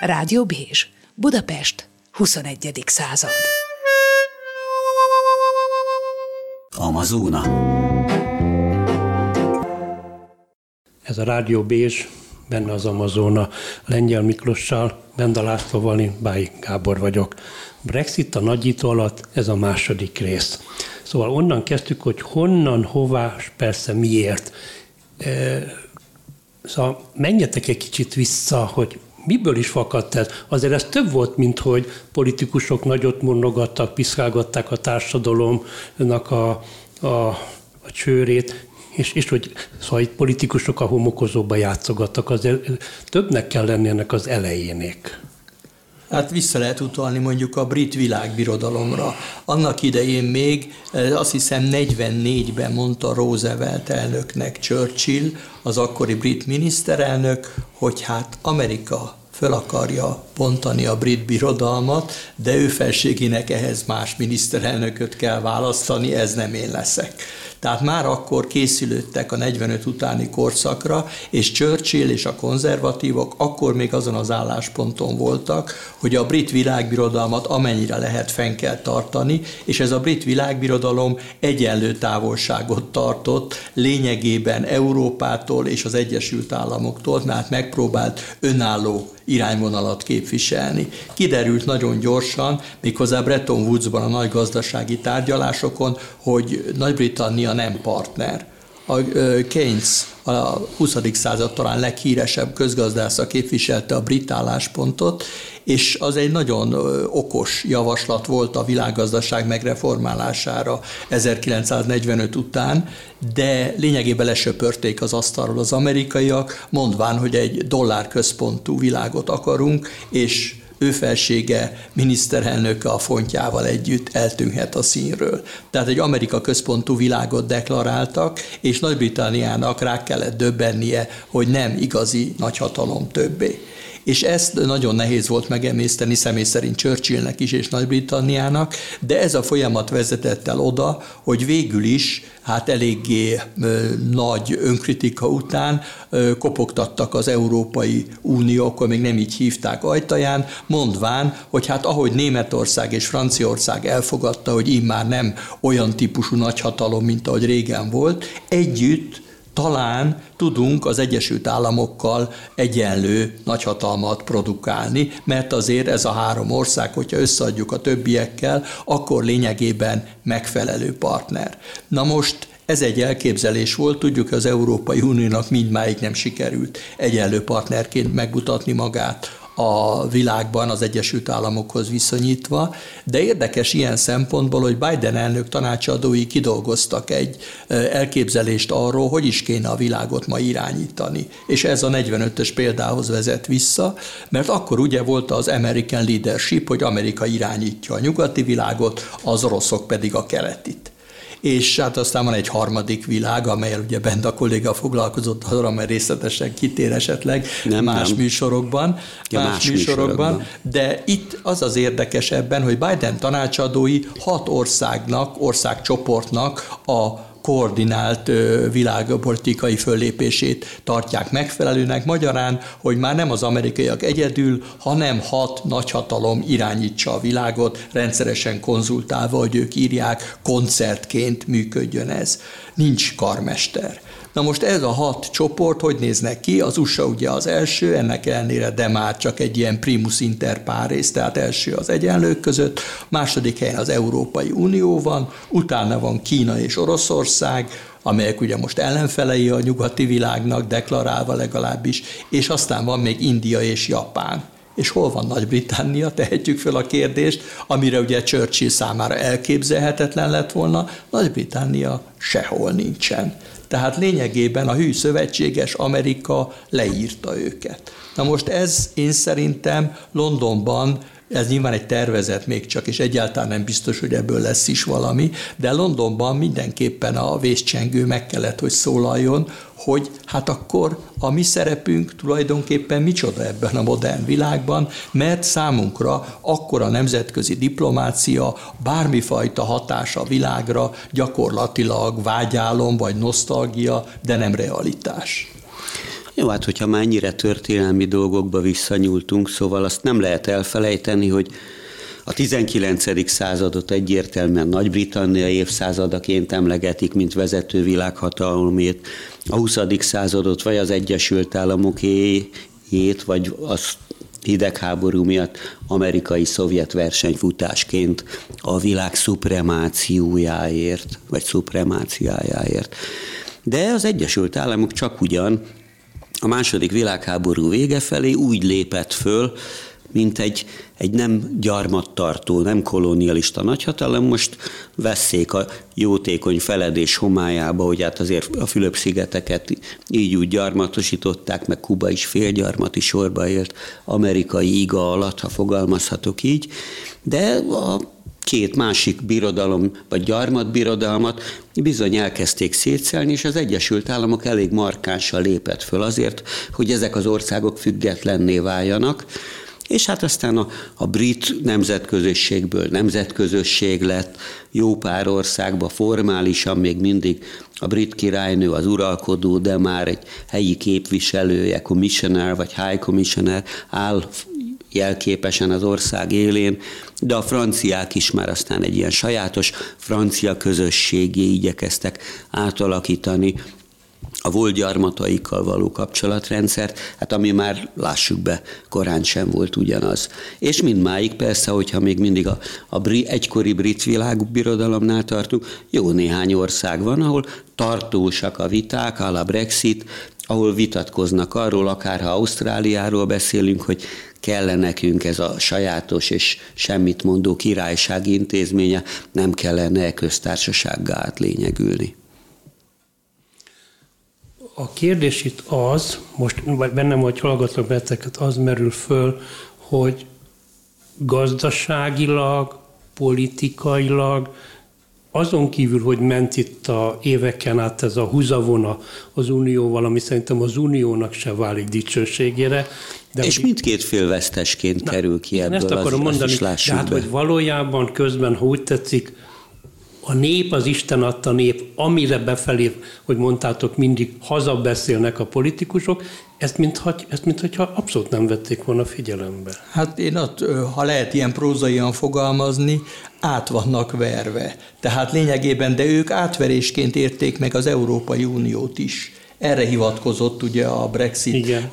Rádió Bézs, Budapest, 21. század. Amazóna. Ez a Rádió Bézs, benne az Amazona, Lengyel Miklossal, Benda Lászlóval, én Báj Gábor vagyok. Brexit a nagyító alatt, ez a második rész. Szóval onnan kezdtük, hogy honnan, hová, és persze miért. E, szóval menjetek egy kicsit vissza, hogy miből is fakadt ez? Azért ez több volt, mint hogy politikusok nagyot mondogattak, piszkálgatták a társadalomnak a, a, a csőrét, és, és hogy szóval itt politikusok a homokozóba játszogattak, azért többnek kell lenni ennek az elejének. Hát vissza lehet utalni mondjuk a brit világbirodalomra. Annak idején még eh, azt hiszem 44-ben mondta Roosevelt elnöknek Churchill, az akkori brit miniszterelnök, hogy hát Amerika föl akarja bontani a brit birodalmat, de ő felségének ehhez más miniszterelnököt kell választani, ez nem én leszek. Tehát már akkor készülődtek a 45 utáni korszakra, és Churchill és a konzervatívok akkor még azon az állásponton voltak, hogy a brit világbirodalmat amennyire lehet fenn kell tartani, és ez a brit világbirodalom egyenlő távolságot tartott lényegében Európától és az Egyesült Államoktól, mert megpróbált önálló irányvonalat képviselni. Kiderült nagyon gyorsan, méghozzá Bretton Woodsban a nagy gazdasági tárgyalásokon, hogy Nagy-Britannia nem partner. A Keynes a 20. század talán leghíresebb közgazdásza képviselte a brit álláspontot, és az egy nagyon okos javaslat volt a világgazdaság megreformálására 1945 után, de lényegében lesöpörték az asztalról az amerikaiak, mondván, hogy egy dollárközpontú világot akarunk, és ő felsége miniszterelnöke a fontjával együtt eltűnhet a színről. Tehát egy Amerika központú világot deklaráltak, és Nagy-Britanniának rá kellett döbbennie, hogy nem igazi nagyhatalom többé és ezt nagyon nehéz volt megemészteni személy szerint Churchillnek is és Nagy-Britanniának, de ez a folyamat vezetett el oda, hogy végül is hát eléggé nagy önkritika után kopogtattak az Európai Unió, akkor még nem így hívták ajtaján, mondván, hogy hát ahogy Németország és Franciaország elfogadta, hogy immár nem olyan típusú nagyhatalom, mint ahogy régen volt, együtt talán tudunk az Egyesült Államokkal egyenlő nagyhatalmat produkálni, mert azért ez a három ország, hogyha összeadjuk a többiekkel, akkor lényegében megfelelő partner. Na most ez egy elképzelés volt, tudjuk, az Európai Uniónak mindmáig nem sikerült egyenlő partnerként megmutatni magát a világban az Egyesült Államokhoz viszonyítva, de érdekes ilyen szempontból, hogy Biden elnök tanácsadói kidolgoztak egy elképzelést arról, hogy is kéne a világot ma irányítani. És ez a 45-ös példához vezet vissza, mert akkor ugye volt az American Leadership, hogy Amerika irányítja a nyugati világot, az oroszok pedig a keletit és hát aztán van egy harmadik világ, amelyel ugye bent a kolléga foglalkozott arra, mert részletesen kitér esetleg nem, más nem. műsorokban, ja, más, más műsorokban, műsorokban, de itt az az érdekes ebben, hogy Biden tanácsadói hat országnak, országcsoportnak a koordinált világpolitikai föllépését tartják megfelelőnek. Magyarán, hogy már nem az amerikaiak egyedül, hanem hat nagyhatalom irányítsa a világot, rendszeresen konzultálva, hogy ők írják, koncertként működjön ez. Nincs karmester. Na most ez a hat csoport hogy néznek ki? Az USA ugye az első, ennek ellenére, de már csak egy ilyen primus inter pares, tehát első az egyenlők között, második helyen az Európai Unió van, utána van Kína és Oroszország, amelyek ugye most ellenfelei a nyugati világnak, deklarálva legalábbis, és aztán van még India és Japán. És hol van Nagy-Britannia? Tehetjük föl a kérdést, amire ugye Churchill számára elképzelhetetlen lett volna, Nagy-Britannia sehol nincsen. Tehát lényegében a hű szövetséges Amerika leírta őket. Na most ez én szerintem Londonban ez nyilván egy tervezet még csak, és egyáltalán nem biztos, hogy ebből lesz is valami, de Londonban mindenképpen a vészcsengő meg kellett, hogy szólaljon, hogy hát akkor a mi szerepünk tulajdonképpen micsoda ebben a modern világban, mert számunkra akkor a nemzetközi diplomácia bármifajta hatása a világra gyakorlatilag vágyálom vagy nosztalgia, de nem realitás. Jó, hát hogyha már ennyire történelmi dolgokba visszanyúltunk, szóval azt nem lehet elfelejteni, hogy a 19. századot egyértelműen Nagy-Britannia évszázadaként emlegetik, mint vezető világhatalomét, a 20. századot vagy az Egyesült Államokéjét, vagy az hidegháború miatt amerikai-szovjet versenyfutásként a világ szupremációjáért, vagy szupremáciájáért. De az Egyesült Államok csak ugyan a második világháború vége felé úgy lépett föl, mint egy, egy nem gyarmattartó, nem kolonialista nagyhatalom, most veszék a jótékony feledés homályába, hogy hát azért a Fülöp-szigeteket így úgy gyarmatosították, meg Kuba is félgyarmati sorba élt amerikai iga alatt, ha fogalmazhatok így, de a két másik birodalom, vagy gyarmatbirodalmat bizony elkezdték szétszelni, és az Egyesült Államok elég markánsan lépett föl azért, hogy ezek az országok függetlenné váljanak, és hát aztán a, a brit nemzetközösségből nemzetközösség lett, jó pár országban formálisan még mindig a brit királynő az uralkodó, de már egy helyi képviselője, commissioner vagy high commissioner áll jelképesen az ország élén, de a franciák is már aztán egy ilyen sajátos francia közösségé igyekeztek átalakítani a volt gyarmataikkal való kapcsolatrendszert, hát ami már lássuk be, korán sem volt ugyanaz. És mindmáig persze, hogyha még mindig a, a bri, egykori brit világbirodalomnál tartunk, jó néhány ország van, ahol tartósak a viták, a Brexit, ahol vitatkoznak arról, akár ha Ausztráliáról beszélünk, hogy kellene nekünk ez a sajátos és semmit mondó királysági intézménye, nem kellene köztársasággá átlényegülni. A kérdés itt az, most bennem, hogy hallgatok beteket, az merül föl, hogy gazdaságilag, politikailag, azon kívül, hogy ment itt a éveken át ez a húzavona az Unióval, ami szerintem az Uniónak se válik dicsőségére. De és mindkét fél vesztesként na, kerül ki ebből, ezt akarom az, mondani, az de hát, hogy valójában közben, ha úgy tetszik, a nép, az Isten adta nép, amire befelé, hogy mondtátok, mindig hazabeszélnek a politikusok, ezt mintha, ezt mintha abszolút nem vették volna figyelembe. Hát én ott, ha lehet ilyen prózaian fogalmazni, át vannak verve. Tehát lényegében, de ők átverésként érték meg az Európai Uniót is. Erre hivatkozott ugye a Brexit Igen.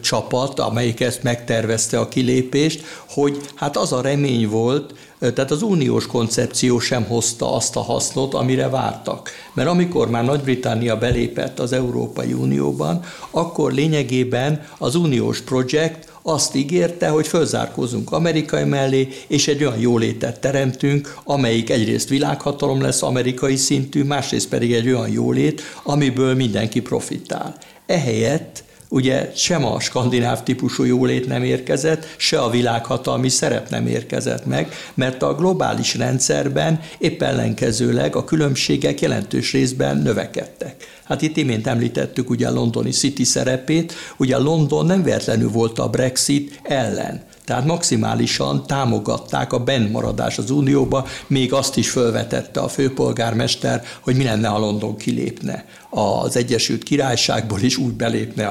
csapat, amelyik ezt megtervezte a kilépést, hogy hát az a remény volt, tehát az uniós koncepció sem hozta azt a hasznot, amire vártak. Mert amikor már Nagy-Britannia belépett az Európai Unióban, akkor lényegében az uniós projekt azt ígérte, hogy fölzárkózunk amerikai mellé, és egy olyan jólétet teremtünk, amelyik egyrészt világhatalom lesz amerikai szintű, másrészt pedig egy olyan jólét, amiből mindenki profitál. Ehelyett ugye sem a skandináv típusú jólét nem érkezett, se a világhatalmi szerep nem érkezett meg, mert a globális rendszerben épp ellenkezőleg a különbségek jelentős részben növekedtek. Hát itt imént említettük ugye a londoni City szerepét, ugye London nem véletlenül volt a Brexit ellen. Tehát maximálisan támogatták a bennmaradás az Unióba, még azt is felvetette a főpolgármester, hogy mi lenne, ha London kilépne az Egyesült Királyságból, is úgy belépne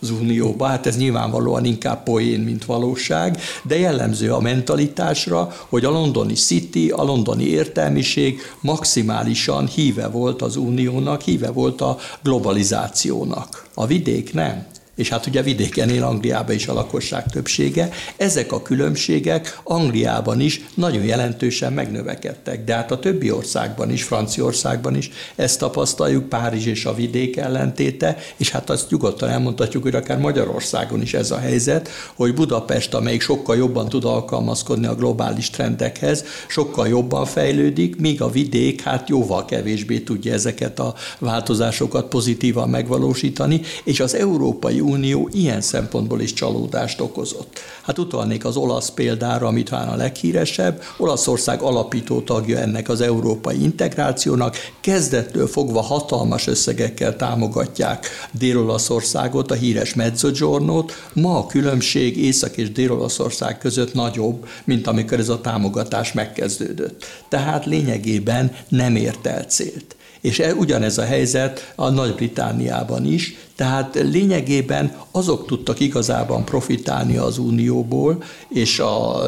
az Unióba. Hát ez nyilvánvalóan inkább poén, mint valóság, de jellemző a mentalitásra, hogy a londoni City, a londoni értelmiség maximálisan híve volt az Uniónak, híve volt a globalizációnak. A vidék nem és hát ugye vidéken él Angliában is a lakosság többsége, ezek a különbségek Angliában is nagyon jelentősen megnövekedtek, de hát a többi országban is, Franciaországban is ezt tapasztaljuk, Párizs és a vidék ellentéte, és hát azt nyugodtan elmondhatjuk, hogy akár Magyarországon is ez a helyzet, hogy Budapest, amelyik sokkal jobban tud alkalmazkodni a globális trendekhez, sokkal jobban fejlődik, míg a vidék hát jóval kevésbé tudja ezeket a változásokat pozitívan megvalósítani, és az Európai Unió ilyen szempontból is csalódást okozott. Hát utalnék az olasz példára, amit talán a leghíresebb. Olaszország alapító tagja ennek az európai integrációnak, kezdettől fogva hatalmas összegekkel támogatják Dél-Olaszországot, a híres Mezzogiornót. Ma a különbség Észak- és Dél-Olaszország között nagyobb, mint amikor ez a támogatás megkezdődött. Tehát lényegében nem ért el célt. És e, ugyanez a helyzet a Nagy-Britániában is, tehát lényegében azok tudtak igazában profitálni az Unióból és a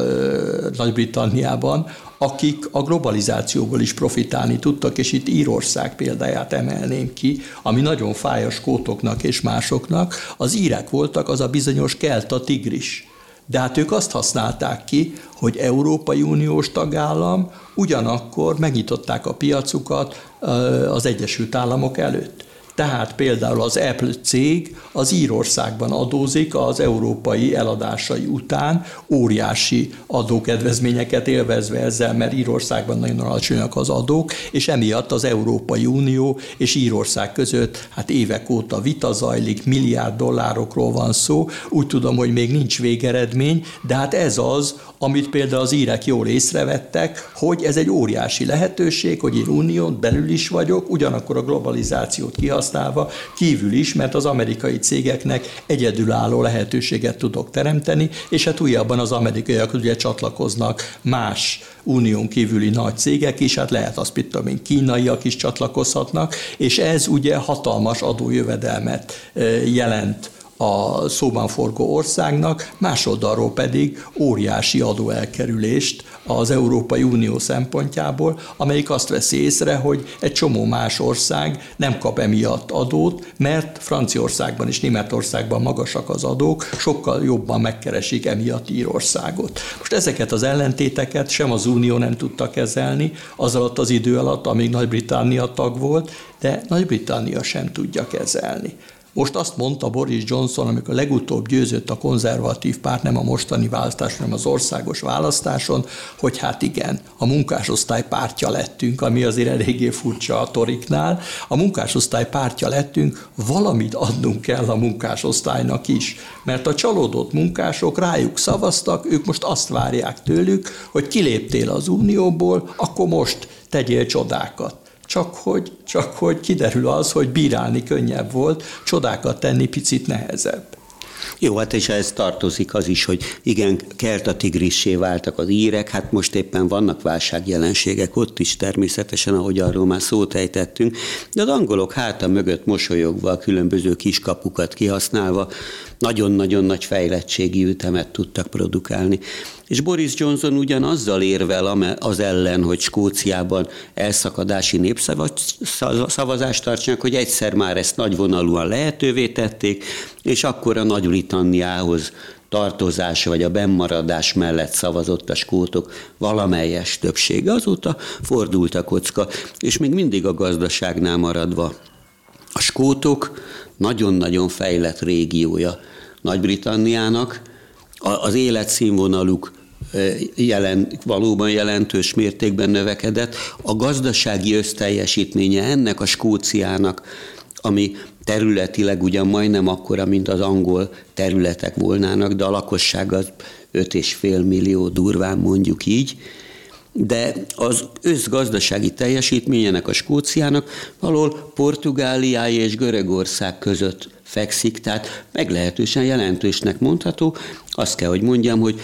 Nagy-Britanniában, akik a globalizációból is profitálni tudtak, és itt Írország példáját emelném ki, ami nagyon fáj a skótoknak és másoknak. Az írek voltak az a bizonyos kelta tigris. De hát ők azt használták ki, hogy Európai Uniós tagállam, ugyanakkor megnyitották a piacukat az Egyesült Államok előtt. Tehát például az Apple cég az Írországban adózik az európai eladásai után, óriási adókedvezményeket élvezve ezzel, mert Írországban nagyon alacsonyak az adók, és emiatt az Európai Unió és Írország között hát évek óta vita zajlik, milliárd dollárokról van szó, úgy tudom, hogy még nincs végeredmény, de hát ez az, amit például az írek jól észrevettek, hogy ez egy óriási lehetőség, hogy én unión belül is vagyok, ugyanakkor a globalizációt kihasználva kívül is, mert az amerikai cégeknek egyedülálló lehetőséget tudok teremteni, és hát újabban az amerikaiak ugye csatlakoznak más unión kívüli nagy cégek is, hát lehet azt, mit tudom én, kínaiak is csatlakozhatnak, és ez ugye hatalmas adójövedelmet eh, jelent a szóban forgó országnak, másoldalról pedig óriási adóelkerülést az Európai Unió szempontjából, amelyik azt veszi észre, hogy egy csomó más ország nem kap emiatt adót, mert Franciaországban és Németországban magasak az adók, sokkal jobban megkeresik emiatt Írországot. Most ezeket az ellentéteket sem az Unió nem tudta kezelni, az alatt az idő alatt, amíg Nagy-Britannia tag volt, de Nagy-Britannia sem tudja kezelni. Most azt mondta Boris Johnson, amikor legutóbb győzött a konzervatív párt, nem a mostani választáson, hanem az országos választáson, hogy hát igen, a munkásosztály pártja lettünk, ami azért eléggé furcsa a toriknál. A munkásosztály pártja lettünk, valamit adnunk kell a munkásosztálynak is, mert a csalódott munkások rájuk szavaztak, ők most azt várják tőlük, hogy kiléptél az unióból, akkor most tegyél csodákat csak hogy, csak hogy kiderül az, hogy bírálni könnyebb volt, csodákat tenni picit nehezebb. Jó, hát és ez tartozik az is, hogy igen, kert a tigrissé váltak az írek, hát most éppen vannak válságjelenségek ott is természetesen, ahogy arról már szót ejtettünk, de az angolok háta mögött mosolyogva, a különböző kiskapukat kihasználva nagyon-nagyon nagy fejlettségi ütemet tudtak produkálni. És Boris Johnson ugyan azzal érvel az ellen, hogy Skóciában elszakadási népszavazást tartsanak, hogy egyszer már ezt nagyvonalúan lehetővé tették, és akkor a Nagy-Britanniához tartozás vagy a bennmaradás mellett szavazott a skótok valamelyes többsége. Azóta fordult a kocka, és még mindig a gazdaságnál maradva. Skótok nagyon-nagyon fejlett régiója Nagy-Britanniának, az életszínvonaluk jelen, valóban jelentős mértékben növekedett. A gazdasági összteljesítménye ennek a Skóciának, ami területileg ugyan majdnem akkora, mint az angol területek volnának, de a lakosság az 5,5 millió durván mondjuk így, de az összgazdasági teljesítményének a Skóciának valahol Portugáliája és Görögország között fekszik, tehát meglehetősen jelentősnek mondható. Azt kell, hogy mondjam, hogy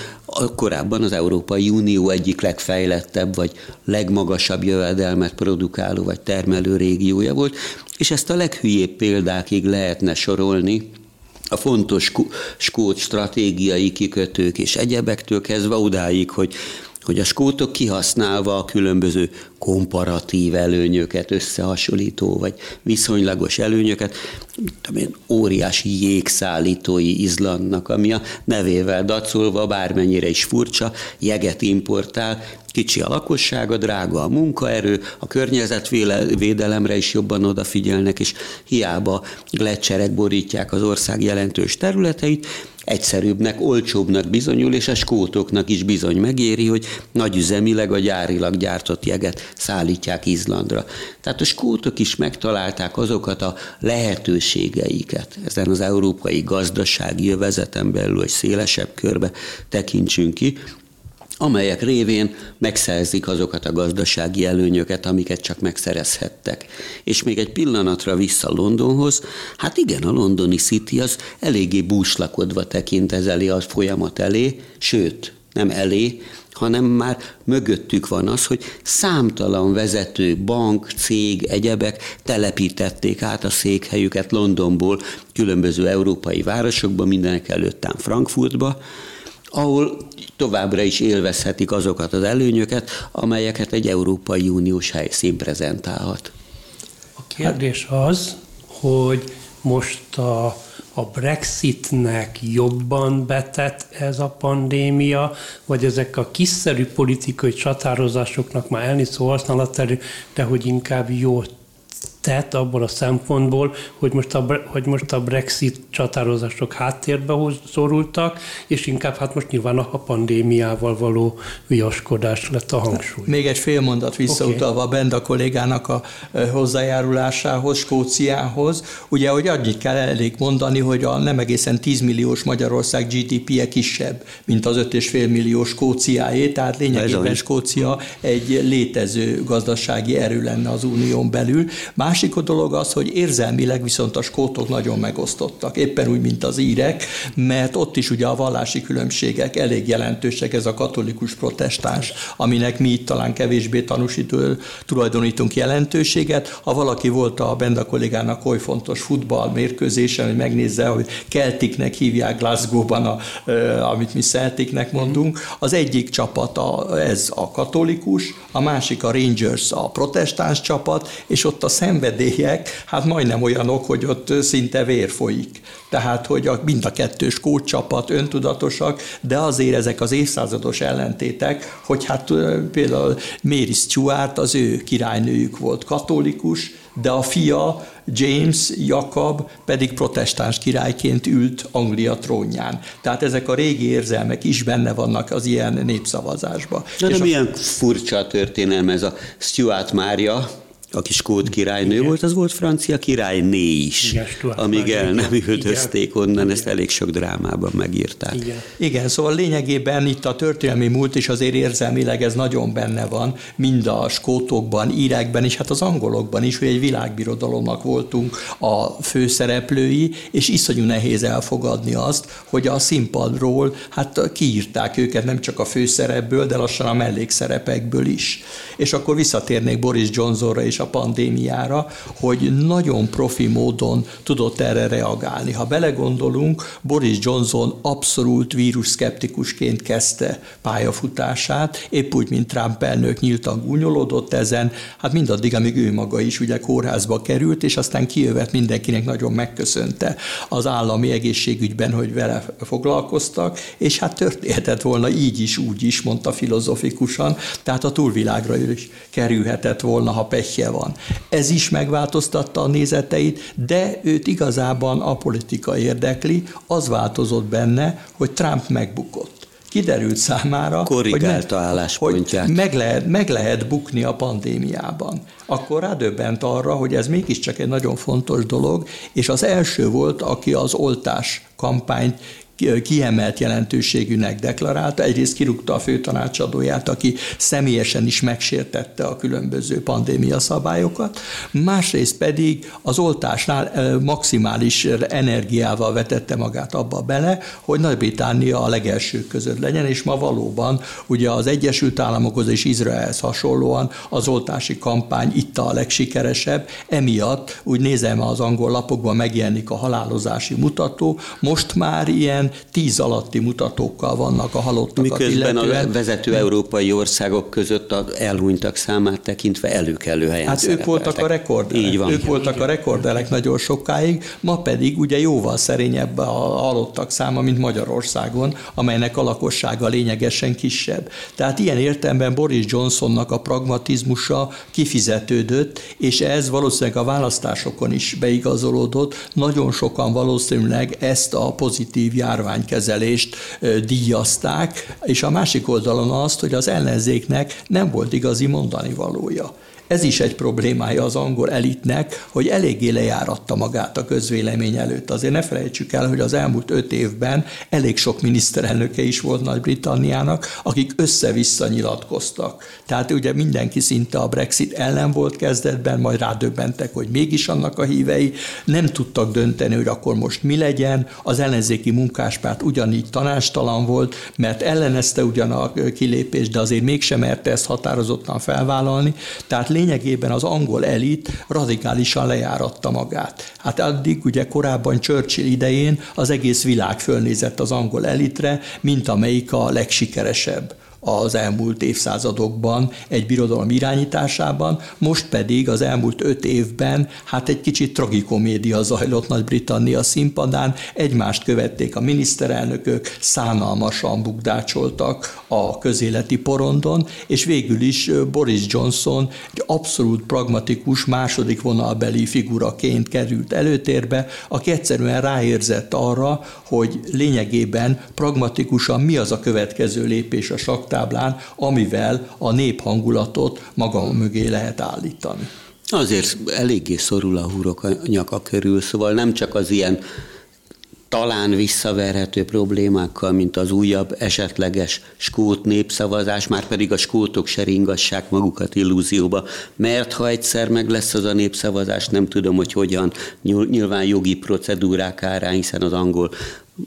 korábban az Európai Unió egyik legfejlettebb, vagy legmagasabb jövedelmet produkáló, vagy termelő régiója volt, és ezt a leghülyébb példákig lehetne sorolni, a fontos skót stratégiai kikötők és egyebektől kezdve odáig, hogy hogy a skótok kihasználva a különböző komparatív előnyöket, összehasonlító vagy viszonylagos előnyöket, tudom én, óriási jégszállítói Izlandnak, ami a nevével dacolva, bármennyire is furcsa, jeget importál, kicsi a lakossága, drága a munkaerő, a környezetvédelemre is jobban odafigyelnek, és hiába gletszerek borítják az ország jelentős területeit, egyszerűbbnek, olcsóbbnak bizonyul, és a skótoknak is bizony megéri, hogy nagyüzemileg a gyárilag gyártott jeget szállítják Izlandra. Tehát a skótok is megtalálták azokat a lehetőségeiket ezen az európai gazdasági jövezeten belül, hogy szélesebb körbe tekintsünk ki, amelyek révén megszerzik azokat a gazdasági előnyöket, amiket csak megszerezhettek. És még egy pillanatra vissza Londonhoz, hát igen, a londoni City az eléggé búslakodva tekint ez a folyamat elé, sőt, nem elé, hanem már mögöttük van az, hogy számtalan vezető, bank, cég, egyebek telepítették át a székhelyüket Londonból különböző európai városokba, mindenek előttán Frankfurtba, ahol továbbra is élvezhetik azokat az előnyöket, amelyeket egy Európai Uniós helyszín prezentálhat. A kérdés az, hogy most a, a Brexitnek jobban betett ez a pandémia, vagy ezek a kiszerű politikai csatározásoknak már elni szó használat, de hogy inkább jó tett abból a szempontból, hogy most a, hogy most a Brexit csatározások háttérbe szorultak, és inkább hát most nyilván a pandémiával való viaskodás lett a hangsúly. Még egy fél mondat visszautalva okay. Benda kollégának a hozzájárulásához, Skóciához. Ugye, hogy annyit kell elég mondani, hogy a nem egészen 10 milliós Magyarország GDP-je kisebb, mint az 5,5 millió Skóciáé, tehát lényegében Skócia egy létező gazdasági erő lenne az unión belül. Más másik dolog az, hogy érzelmileg viszont a skótok nagyon megosztottak, éppen úgy, mint az írek, mert ott is ugye a vallási különbségek elég jelentősek, ez a katolikus protestáns, aminek mi itt talán kevésbé tanúsító, tulajdonítunk jelentőséget. Ha valaki volt a Benda kollégának oly fontos futball mérkőzésen, hogy megnézze, hogy Keltiknek hívják Glasgow-ban, a, amit mi Celticnek mondunk, az egyik csapat a, ez a katolikus, a másik a Rangers a protestáns csapat, és ott a szenved szenvedélyek, hát majdnem olyanok, hogy ott szinte vér folyik. Tehát, hogy a, mind a kettős kócsapat öntudatosak, de azért ezek az évszázados ellentétek, hogy hát például Mary Stuart, az ő királynőjük volt katolikus, de a fia James Jakab pedig protestáns királyként ült Anglia trónján. Tehát ezek a régi érzelmek is benne vannak az ilyen népszavazásban. Na, de milyen a... furcsa a történelme ez a Stuart Mária, aki skót királynő Igen. volt, az volt francia királyné is, Igen, amíg el nem üldözték onnan, Igen. ezt elég sok drámában megírták. Igen. Igen, szóval lényegében itt a történelmi múlt is azért érzelmileg ez nagyon benne van, mind a skótokban, írekben és hát az angolokban is, hogy egy világbirodalomnak voltunk a főszereplői, és iszonyú nehéz elfogadni azt, hogy a színpadról hát kiírták őket nem csak a főszerepből, de lassan a mellékszerepekből is. És akkor visszatérnék Boris Johnsonra és a pandémiára, hogy nagyon profi módon tudott erre reagálni. Ha belegondolunk, Boris Johnson abszolút vírusszkeptikusként kezdte pályafutását, épp úgy, mint Trump elnök nyíltan gúnyolódott ezen, hát mindaddig, amíg ő maga is ugye kórházba került, és aztán kijövet mindenkinek nagyon megköszönte az állami egészségügyben, hogy vele foglalkoztak, és hát történhetett volna így is, úgy is, mondta filozofikusan, tehát a túlvilágra is kerülhetett volna, ha pehje van. Ez is megváltoztatta a nézeteit, de őt igazában a politika érdekli, az változott benne, hogy Trump megbukott kiderült számára, hogy, ne, hogy meg, lehet, meg lehet bukni a pandémiában. Akkor rádöbbent arra, hogy ez mégiscsak egy nagyon fontos dolog, és az első volt, aki az oltás kampányt kiemelt jelentőségűnek deklarálta. Egyrészt kirúgta a főtanácsadóját, aki személyesen is megsértette a különböző pandémia szabályokat, másrészt pedig az oltásnál maximális energiával vetette magát abba bele, hogy Nagy-Britannia a legelsők között legyen, és ma valóban ugye az Egyesült Államokhoz és Izraelhez hasonlóan az oltási kampány itt a legsikeresebb, emiatt úgy nézem az angol lapokban megjelenik a halálozási mutató, most már ilyen tíz alatti mutatókkal vannak a halottakat Miközben illetően. a vezető európai országok között a elhunytak számát tekintve előkelő helyen Hát ők voltak a rekorderek. Így van. Ők voltak a rekorderek nagyon sokáig, ma pedig ugye jóval szerényebb a halottak száma, mint Magyarországon, amelynek a lakossága lényegesen kisebb. Tehát ilyen értelemben Boris Johnsonnak a pragmatizmusa kifizetődött, és ez valószínűleg a választásokon is beigazolódott. Nagyon sokan valószínűleg ezt a pozitív jár járványkezelést díjazták, és a másik oldalon azt, hogy az ellenzéknek nem volt igazi mondani valója. Ez is egy problémája az angol elitnek, hogy eléggé lejáratta magát a közvélemény előtt. Azért ne felejtsük el, hogy az elmúlt öt évben elég sok miniszterelnöke is volt Nagy-Britanniának, akik össze-vissza nyilatkoztak. Tehát ugye mindenki szinte a Brexit ellen volt kezdetben, majd rádöbbentek, hogy mégis annak a hívei, nem tudtak dönteni, hogy akkor most mi legyen, az ellenzéki munkáspárt ugyanígy tanástalan volt, mert ellenezte ugyan a kilépést, de azért mégsem merte ezt határozottan felvállalni, tehát lényegében az angol elit radikálisan lejáratta magát. Hát addig ugye korábban Churchill idején az egész világ fölnézett az angol elitre, mint amelyik a legsikeresebb az elmúlt évszázadokban egy birodalom irányításában, most pedig az elmúlt öt évben hát egy kicsit tragikomédia zajlott Nagy-Britannia színpadán, egymást követték a miniszterelnökök, szánalmasan bukdácsoltak a közéleti porondon, és végül is Boris Johnson egy abszolút pragmatikus második vonalbeli figuraként került előtérbe, aki egyszerűen ráérzett arra, hogy lényegében pragmatikusan mi az a következő lépés a sak táblán, amivel a néphangulatot maga mögé lehet állítani. Azért eléggé szorul a hurok a nyaka körül, szóval nem csak az ilyen talán visszaverhető problémákkal, mint az újabb esetleges skót népszavazás, már pedig a skótok se ringassák magukat illúzióba, mert ha egyszer meg lesz az a népszavazás, nem tudom, hogy hogyan, nyilván jogi procedúrák árán, hiszen az angol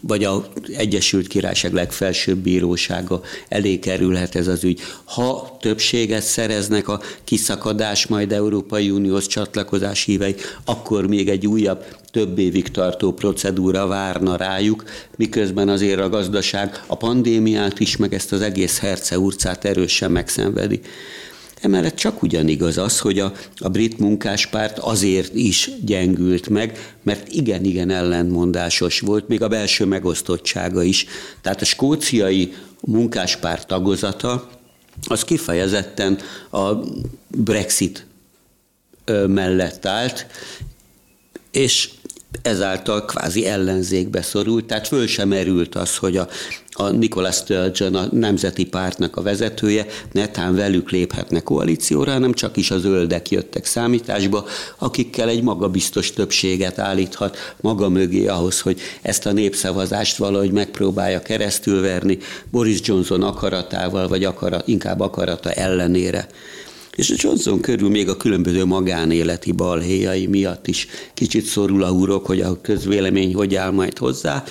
vagy az Egyesült Királyság legfelsőbb bírósága elé kerülhet ez az ügy. Ha többséget szereznek a kiszakadás majd Európai Uniós csatlakozás hívei, akkor még egy újabb több évig tartó procedúra várna rájuk, miközben azért a gazdaság a pandémiát is, meg ezt az egész herce urcát erősen megszenvedi. Emellett csak ugyanigaz az, hogy a, a brit munkáspárt azért is gyengült meg, mert igen-igen ellentmondásos volt, még a belső megosztottsága is. Tehát a skóciai munkáspárt tagozata az kifejezetten a Brexit mellett állt, és ezáltal kvázi ellenzékbe szorult, tehát föl sem erült az, hogy a, a Nicholas Sturgeon, a Nemzeti Pártnak a vezetője, netán velük léphetne koalícióra, hanem csak is a zöldek jöttek számításba, akikkel egy magabiztos többséget állíthat maga mögé ahhoz, hogy ezt a népszavazást valahogy megpróbálja keresztülverni Boris Johnson akaratával, vagy akarat, inkább akarata ellenére. És a Johnson körül még a különböző magánéleti balhéjai miatt is kicsit szorul a hurok, hogy a közvélemény hogy áll majd hozzá,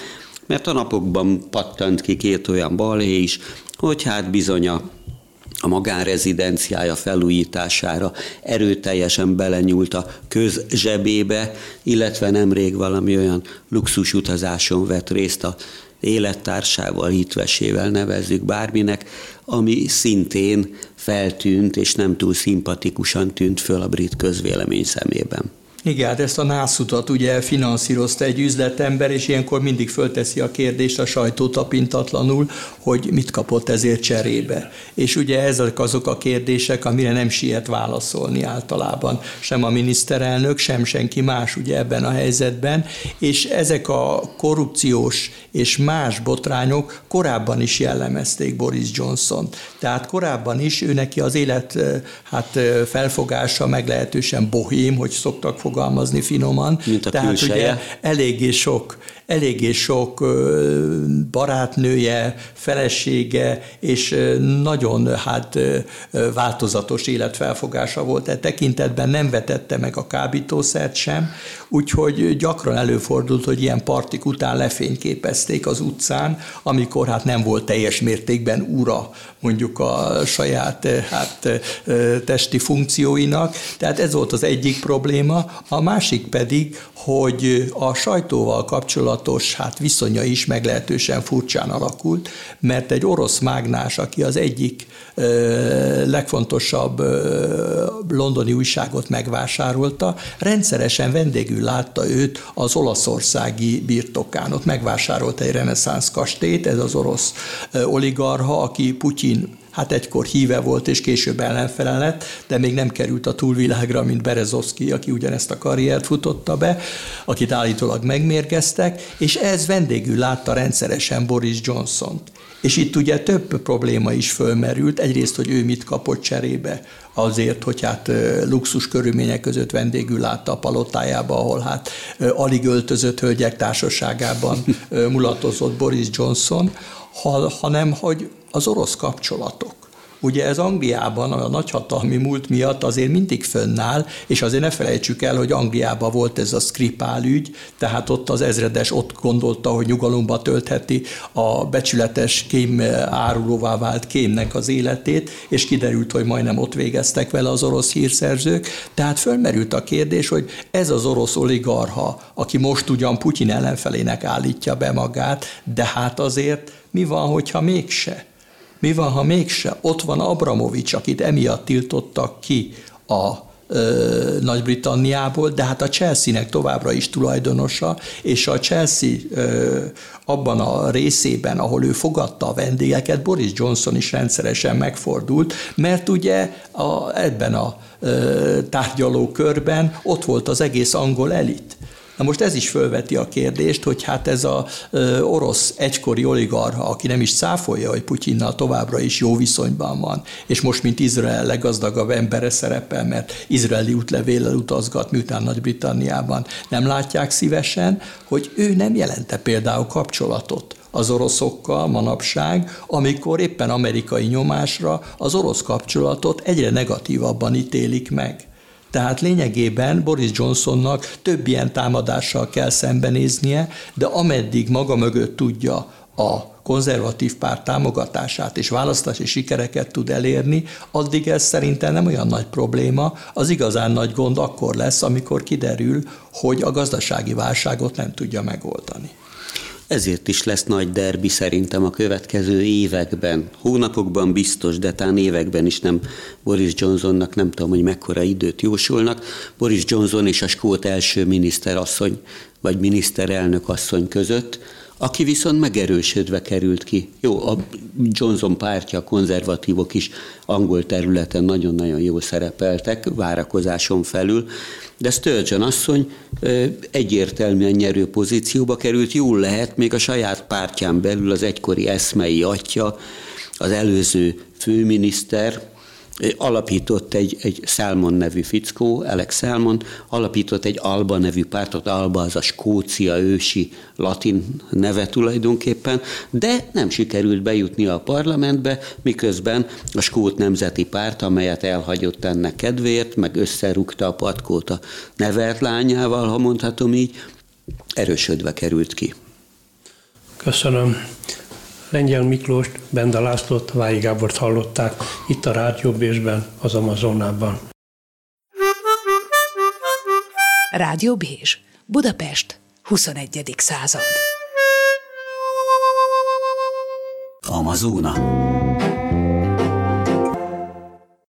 mert a napokban pattant ki két olyan balhé is, hogy hát bizony a a magánrezidenciája felújítására erőteljesen belenyúlt a közzsebébe, illetve nemrég valami olyan luxus utazáson vett részt a élettársával, hitvesével nevezzük bárminek, ami szintén feltűnt és nem túl szimpatikusan tűnt föl a brit közvélemény szemében. Igen, hát ezt a nászutat ugye finanszírozta egy üzletember, és ilyenkor mindig fölteszi a kérdést a sajtó tapintatlanul, hogy mit kapott ezért cserébe. És ugye ezek azok a kérdések, amire nem siet válaszolni általában sem a miniszterelnök, sem senki más ugye ebben a helyzetben, és ezek a korrupciós és más botrányok korábban is jellemezték Boris Johnson. Tehát korábban is ő neki az élet hát felfogása meglehetősen bohém, hogy szoktak fogalmazni finoman. Mint a Tehát külseje. ugye eléggé sok eléggé sok barátnője, felesége, és nagyon hát változatos életfelfogása volt. E tekintetben nem vetette meg a kábítószert sem, úgyhogy gyakran előfordult, hogy ilyen partik után lefényképezték az utcán, amikor hát nem volt teljes mértékben ura mondjuk a saját hát, testi funkcióinak. Tehát ez volt az egyik probléma. A másik pedig, hogy a sajtóval kapcsolatos hát viszonya is meglehetősen furcsán alakult, mert egy orosz mágnás, aki az egyik legfontosabb londoni újságot megvásárolta, rendszeresen vendégül látta őt az olaszországi birtokán. Ott megvásárolt egy reneszánsz kastélyt, ez az orosz oligarha, aki Putyin hát egykor híve volt, és később ellenfele lett, de még nem került a túlvilágra, mint Berezovszki, aki ugyanezt a karriert futotta be, akit állítólag megmérgeztek, és ez vendégül látta rendszeresen Boris Johnson-t. És itt ugye több probléma is fölmerült, egyrészt, hogy ő mit kapott cserébe azért, hogy hát luxus körülmények között vendégül látta a palotájába, ahol hát alig öltözött hölgyek társaságában mulatozott Boris Johnson, hanem hogy az orosz kapcsolatok Ugye ez Angliában a nagyhatalmi múlt miatt azért mindig fönnáll, és azért ne felejtsük el, hogy Angliában volt ez a Skripál ügy, tehát ott az ezredes ott gondolta, hogy nyugalomba töltheti a becsületes kém árulóvá vált kémnek az életét, és kiderült, hogy majdnem ott végeztek vele az orosz hírszerzők. Tehát fölmerült a kérdés, hogy ez az orosz oligarha, aki most ugyan Putyin ellenfelének állítja be magát, de hát azért mi van, hogyha mégse? Mi van, ha mégse? Ott van Abramovics, akit emiatt tiltottak ki a nagy-Britanniából, de hát a Chelsea-nek továbbra is tulajdonosa, és a Chelsea ö, abban a részében, ahol ő fogadta a vendégeket, Boris Johnson is rendszeresen megfordult, mert ugye a, ebben a ö, tárgyalókörben ott volt az egész angol elit. Na most ez is fölveti a kérdést, hogy hát ez a orosz egykori oligarha, aki nem is cáfolja, hogy Putyinnal továbbra is jó viszonyban van, és most mint Izrael leggazdagabb embere szerepel, mert izraeli útlevéllel utazgat, miután Nagy-Britanniában nem látják szívesen, hogy ő nem jelente például kapcsolatot az oroszokkal manapság, amikor éppen amerikai nyomásra az orosz kapcsolatot egyre negatívabban ítélik meg. Tehát lényegében Boris Johnsonnak több ilyen támadással kell szembenéznie, de ameddig maga mögött tudja a konzervatív párt támogatását és választási sikereket tud elérni, addig ez szerintem nem olyan nagy probléma. Az igazán nagy gond akkor lesz, amikor kiderül, hogy a gazdasági válságot nem tudja megoldani. Ezért is lesz nagy derbi szerintem a következő években. Hónapokban biztos, de talán években is nem Boris Johnsonnak, nem tudom, hogy mekkora időt jósolnak. Boris Johnson és a skót első miniszterasszony, vagy miniszterelnök asszony között, aki viszont megerősödve került ki. Jó, a Johnson pártja, a konzervatívok is angol területen nagyon-nagyon jól szerepeltek, várakozáson felül, de Sturgeon asszony egyértelműen nyerő pozícióba került, jól lehet, még a saját pártján belül az egykori eszmei atya, az előző főminiszter, alapított egy, egy Salmon nevű fickó, Alex Salmon, alapított egy Alba nevű pártot, Alba az a Skócia ősi latin neve tulajdonképpen, de nem sikerült bejutni a parlamentbe, miközben a Skót Nemzeti Párt, amelyet elhagyott ennek kedvéért, meg összerúgta a patkót a nevelt lányával, ha mondhatom így, erősödve került ki. Köszönöm. Lengyel Miklóst, Benda Lászlót, Vályi Gábort hallották itt a Rádióbésben, az Amazonában. Rádió Bézs, Budapest, 21. század. Amazona.